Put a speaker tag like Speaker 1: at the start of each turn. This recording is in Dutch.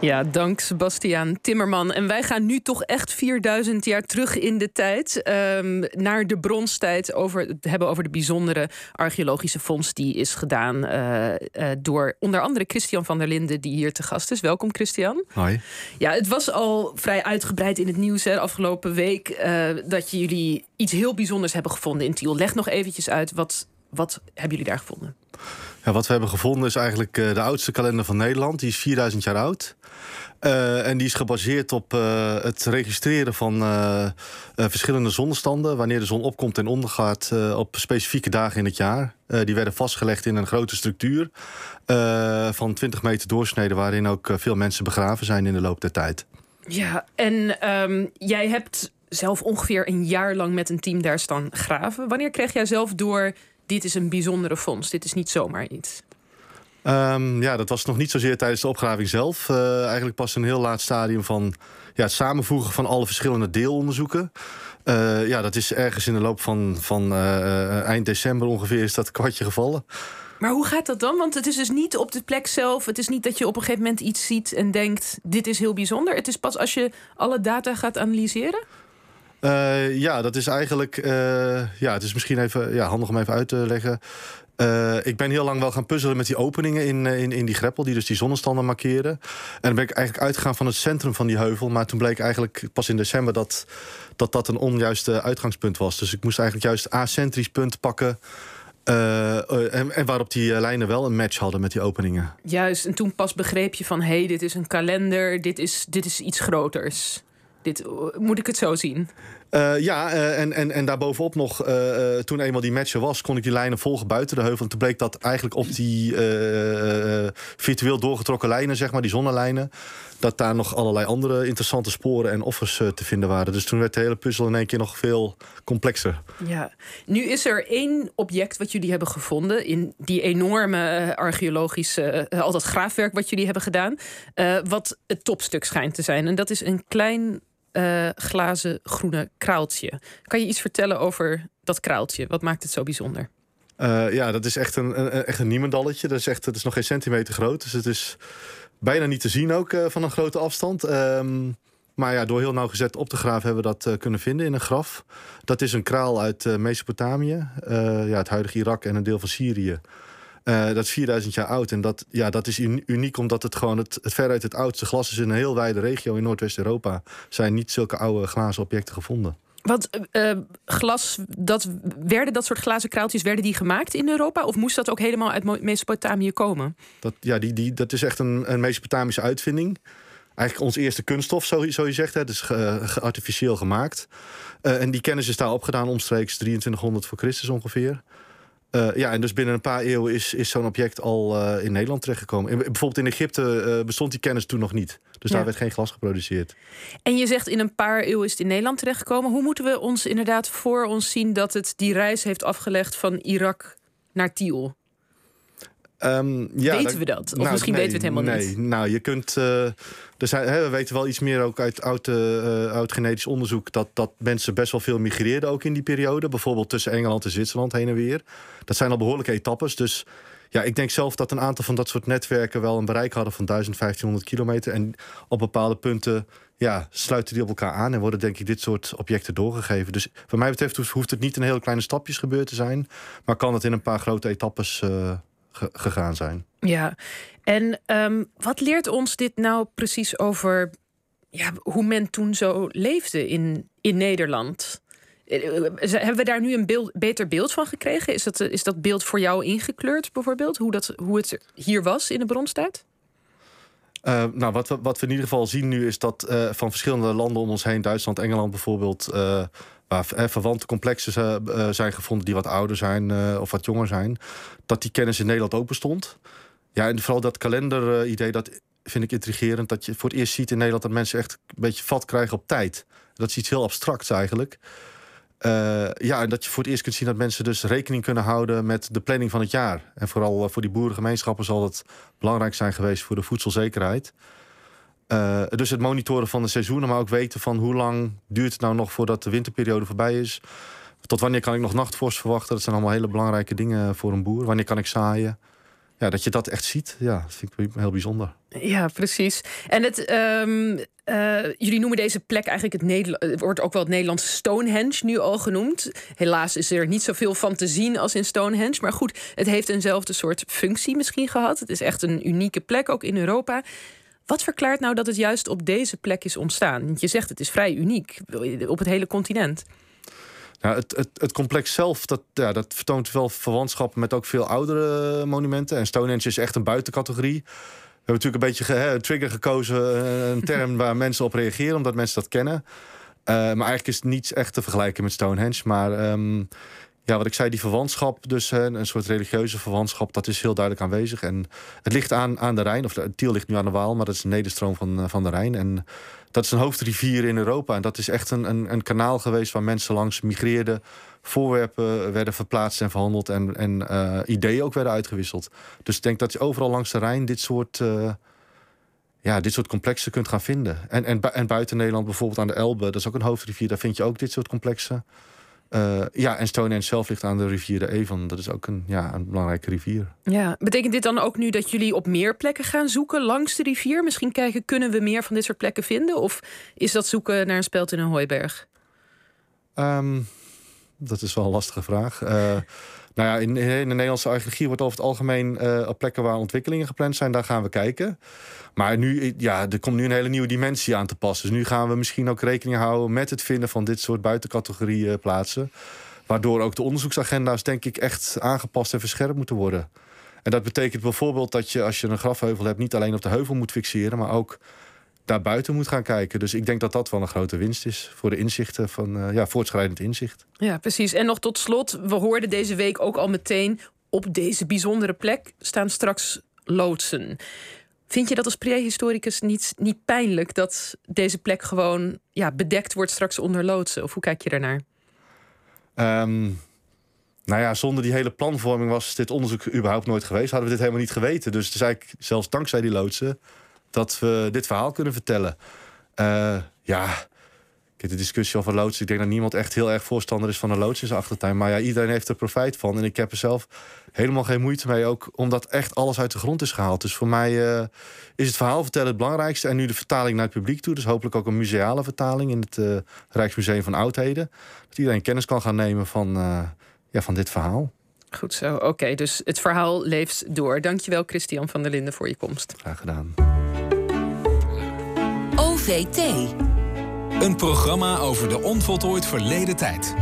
Speaker 1: Ja, dank Sebastiaan Timmerman. En wij gaan nu toch echt 4000 jaar terug in de tijd. Um, naar de bronstijd. Over, het hebben over de bijzondere archeologische fonds die is gedaan. Uh, uh, door onder andere Christian van der Linden, die hier te gast is. Welkom, Christian.
Speaker 2: Hoi.
Speaker 1: Ja, het was al vrij uitgebreid in het nieuws hè, afgelopen week. Uh, dat jullie iets heel bijzonders hebben gevonden in Tiel. Leg nog eventjes uit, wat, wat hebben jullie daar gevonden?
Speaker 2: Ja, wat we hebben gevonden is eigenlijk uh, de oudste kalender van Nederland. Die is 4000 jaar oud. Uh, en die is gebaseerd op uh, het registreren van verschillende zonnestanden. Wanneer de zon opkomt en ondergaat op specifieke dagen in het jaar. die werden vastgelegd in een grote structuur van 20 meter doorsnede. Waarin ook veel mensen begraven zijn in de loop der tijd.
Speaker 1: Ja, en um, jij hebt zelf ongeveer een jaar lang met een team daar staan graven. Wanneer kreeg jij zelf door dit is een bijzondere fonds. Dit is niet zomaar iets.
Speaker 2: Um, ja, dat was nog niet zozeer tijdens de opgraving zelf. Uh, eigenlijk pas een heel laat stadium van ja, het samenvoegen van alle verschillende deelonderzoeken. Uh, ja, dat is ergens in de loop van, van uh, eind december ongeveer is dat kwartje gevallen.
Speaker 1: Maar hoe gaat dat dan? Want het is dus niet op de plek zelf. Het is niet dat je op een gegeven moment iets ziet en denkt: dit is heel bijzonder. Het is pas als je alle data gaat analyseren.
Speaker 2: Uh, ja, dat is eigenlijk. Uh, ja, het is misschien even ja, handig om even uit te leggen. Uh, ik ben heel lang wel gaan puzzelen met die openingen in, in, in die greppel, die dus die zonnestanden markeren. En dan ben ik eigenlijk uitgegaan van het centrum van die heuvel. Maar toen bleek eigenlijk pas in december dat dat, dat een onjuiste uitgangspunt was. Dus ik moest eigenlijk juist acentrisch punt pakken. En, en, waarop die lijnen wel een match hadden met die openingen.
Speaker 1: Juist, en toen pas begreep je van... hé, hey, dit is een kalender, dit is, dit is iets groters. Dit, moet ik het zo zien?
Speaker 2: Uh, ja, uh, en, en, en daarbovenop nog, uh, toen eenmaal die match was, kon ik die lijnen volgen buiten de heuvel. En toen bleek dat eigenlijk op die virtueel doorgetrokken lijnen, zeg maar, die zonnelijnen, dat daar nog allerlei andere interessante sporen en offers te vinden waren. Dus toen werd de hele puzzel in één keer nog veel complexer.
Speaker 1: Ja, nu is er één object wat jullie hebben gevonden in die enorme archeologische, al dat graafwerk wat jullie hebben gedaan, wat het topstuk schijnt te zijn. En dat is een klein uh, glazen groene kraaltje. Kan je iets vertellen over dat kraaltje? Wat maakt het zo bijzonder?
Speaker 2: Uh, ja, dat is echt een, een, echt een niemendalletje. Dat is, echt, dat is nog geen centimeter groot. Dus het is bijna niet te zien ook uh, van een grote afstand. Um, maar ja, door heel nauwgezet op te graven hebben we dat kunnen vinden in een graf. Dat is een kraal uit Mesopotamië, ja, het huidige Irak en een deel van Syrië. Uh, dat is 4000 jaar oud. En dat, ja, dat is uniek omdat het gewoon het, het veruit het oudste glas is in een heel wijde regio in Noordwest-Europa. Zijn niet zulke oude glazen objecten gevonden.
Speaker 1: Want uh, glas, dat, werden dat soort glazen kraaltjes werden die gemaakt in Europa? Of moest dat ook helemaal uit Mesopotamië komen?
Speaker 2: Dat, ja, die, die, dat is echt een, een Mesopotamische uitvinding. Eigenlijk ons eerste kunststof, zo, zo je zegt. Het is ge, artificieel gemaakt. Uh, en die kennis is daar opgedaan omstreeks 2300 voor Christus ongeveer. Uh, ja, en dus binnen een paar eeuwen is, is zo'n object al uh, in Nederland terechtgekomen. In, bijvoorbeeld in Egypte uh, bestond die kennis toen nog niet. Dus ja. daar werd geen glas geproduceerd.
Speaker 1: En je zegt in een paar eeuwen is het in Nederland terechtgekomen. Hoe moeten we ons inderdaad voor ons zien dat het die reis heeft afgelegd van Irak naar Tiel?
Speaker 2: Um,
Speaker 1: ja, weten we dat? Of
Speaker 2: nou,
Speaker 1: misschien
Speaker 2: nee,
Speaker 1: weten we het helemaal
Speaker 2: nee.
Speaker 1: niet.
Speaker 2: Nou, je kunt. Uh, er zijn, hè, we weten wel iets meer ook uit oud, uh, oud genetisch onderzoek. Dat, dat mensen best wel veel migreerden ook in die periode. Bijvoorbeeld tussen Engeland en Zwitserland heen en weer. Dat zijn al behoorlijke etappes. Dus ja, ik denk zelf dat een aantal van dat soort netwerken wel een bereik hadden van 1500 kilometer. En op bepaalde punten ja, sluiten die op elkaar aan en worden denk ik dit soort objecten doorgegeven. Dus wat mij betreft hoeft het niet in hele kleine stapjes gebeurd te zijn. Maar kan het in een paar grote etappes uh, gegaan zijn.
Speaker 1: Ja, en um, wat leert ons dit nou precies over ja, hoe men toen zo leefde in, in Nederland? Hebben we daar nu een beeld, beter beeld van gekregen? Is dat, is dat beeld voor jou ingekleurd, bijvoorbeeld? Hoe, dat, hoe het hier was in de bronstijd?
Speaker 2: Uh, nou, wat we, wat we in ieder geval zien nu is dat uh, van verschillende landen om ons heen, Duitsland, Engeland bijvoorbeeld, uh, waar verwante complexen zijn gevonden die wat ouder zijn of wat jonger zijn, dat die kennis in Nederland ook bestond. Ja, en vooral dat kalender-idee, dat vind ik intrigerend. Dat je voor het eerst ziet in Nederland dat mensen echt een beetje vat krijgen op tijd. Dat is iets heel abstracts eigenlijk. Ja, en dat je voor het eerst kunt zien dat mensen dus rekening kunnen houden met de planning van het jaar. En vooral voor die boerengemeenschappen zal het belangrijk zijn geweest voor de voedselzekerheid. Uh, dus het monitoren van de seizoenen, maar ook weten van hoe lang duurt het nou nog voordat de winterperiode voorbij is. Tot wanneer kan ik nog nachtvorst verwachten? Dat zijn allemaal hele belangrijke dingen voor een boer. Wanneer kan ik zaaien? ja, dat je dat echt ziet, ja, dat vind ik heel bijzonder.
Speaker 1: Ja, precies. En het, ehm, eh, jullie noemen deze plek eigenlijk het Nederland, wordt ook wel het Nederlandse Stonehenge nu al genoemd. Helaas is er niet zoveel van te zien als in Stonehenge. Maar goed, het heeft eenzelfde soort functie misschien gehad. Het is echt een unieke plek, ook in Europa. Wat verklaart nou dat het juist op deze plek is ontstaan? Want je zegt het is vrij uniek op het hele continent.
Speaker 2: Nou, het, het, het, complex zelf dat, ja, dat vertoont wel verwantschap met ook veel oudere monumenten. En Stonehenge is echt een buitencategorie. We hebben natuurlijk een beetje trigger gekozen, eh, een term waar mensen op reageren, omdat mensen dat kennen. Uh, maar eigenlijk is het niets echt te vergelijken met Stonehenge. Maar um, ja, wat ik zei, die verwantschap, dus een soort religieuze verwantschap, dat is heel duidelijk aanwezig. En het ligt aan, aan de Rijn, of het Tiel ligt nu aan de Waal, maar dat is een nederstroom van, eh, van de Rijn. En dat is een hoofdrivier in Europa. En dat is echt een, een, een kanaal geweest waar mensen langs migreerden, voorwerpen werden verplaatst en verhandeld en, en uh, ideeën ook werden uitgewisseld. Dus ik denk dat je overal langs de Rijn dit soort. Uh, ja, dit soort complexen kunt gaan vinden. En, en, en buiten Nederland, bijvoorbeeld aan de Elbe, dat is ook een hoofdrivier, daar vind je ook dit soort complexen. Uh, ja, en Stonehenge zelf ligt aan de rivier de Avon. Dat is ook een, ja, een belangrijke rivier.
Speaker 1: Ja, betekent dit dan ook nu dat jullie op meer plekken gaan zoeken langs de rivier? Misschien kijken, kunnen we meer van dit soort plekken vinden? Of is dat zoeken naar een speld in een hooiberg?
Speaker 2: Um, dat is wel een lastige vraag. Uh, nou ja, in, in, de Nederlandse archeologie wordt over het algemeen uh, op plekken waar ontwikkelingen gepland zijn, daar gaan we kijken. Maar nu, ja, er komt nu een hele nieuwe dimensie aan te passen. Dus nu gaan we misschien ook rekening houden met het vinden van dit soort buitencategorie plaatsen. Waardoor ook de onderzoeksagenda's, denk ik, echt aangepast en verscherpt moeten worden. En dat betekent bijvoorbeeld dat je, als je een grafheuvel hebt, niet alleen op de heuvel moet fixeren, maar ook daar buiten moet gaan kijken. Dus ik denk dat dat wel een grote winst is voor de inzichten van uh, ja, voortschrijdend inzicht.
Speaker 1: Ja, precies. En nog tot slot, we hoorden deze week ook al meteen op deze bijzondere plek staan straks loodsen. Vind je dat als prehistoricus niet, niet pijnlijk dat deze plek gewoon ja, bedekt wordt straks onder loodsen? Of hoe kijk je daarnaar?
Speaker 2: Um, nou ja, zonder die hele planvorming was dit onderzoek überhaupt nooit geweest. Hadden we dit helemaal niet geweten. Dus het is eigenlijk zelfs dankzij die loodsen dat we dit verhaal kunnen vertellen. Uh, ja, de discussie over loodsen. Ik denk dat niemand echt heel erg voorstander is van een loods in zijn achtertuin. Maar ja, iedereen heeft er profijt van. En ik heb er zelf helemaal geen moeite mee. Ook omdat echt alles uit de grond is gehaald. Dus voor mij uh, is het verhaal vertellen het belangrijkste. En nu de vertaling naar het publiek toe. Dus hopelijk ook een museale vertaling in het uh, Rijksmuseum van Oudheden. Dat iedereen kennis kan gaan nemen van, uh, ja, van dit verhaal.
Speaker 1: Goed zo, oké. Okay, dus het verhaal leeft door. Dankjewel Christian van der Linden voor je komst.
Speaker 2: Graag gedaan.
Speaker 3: Een programma over de onvoltooid verleden tijd.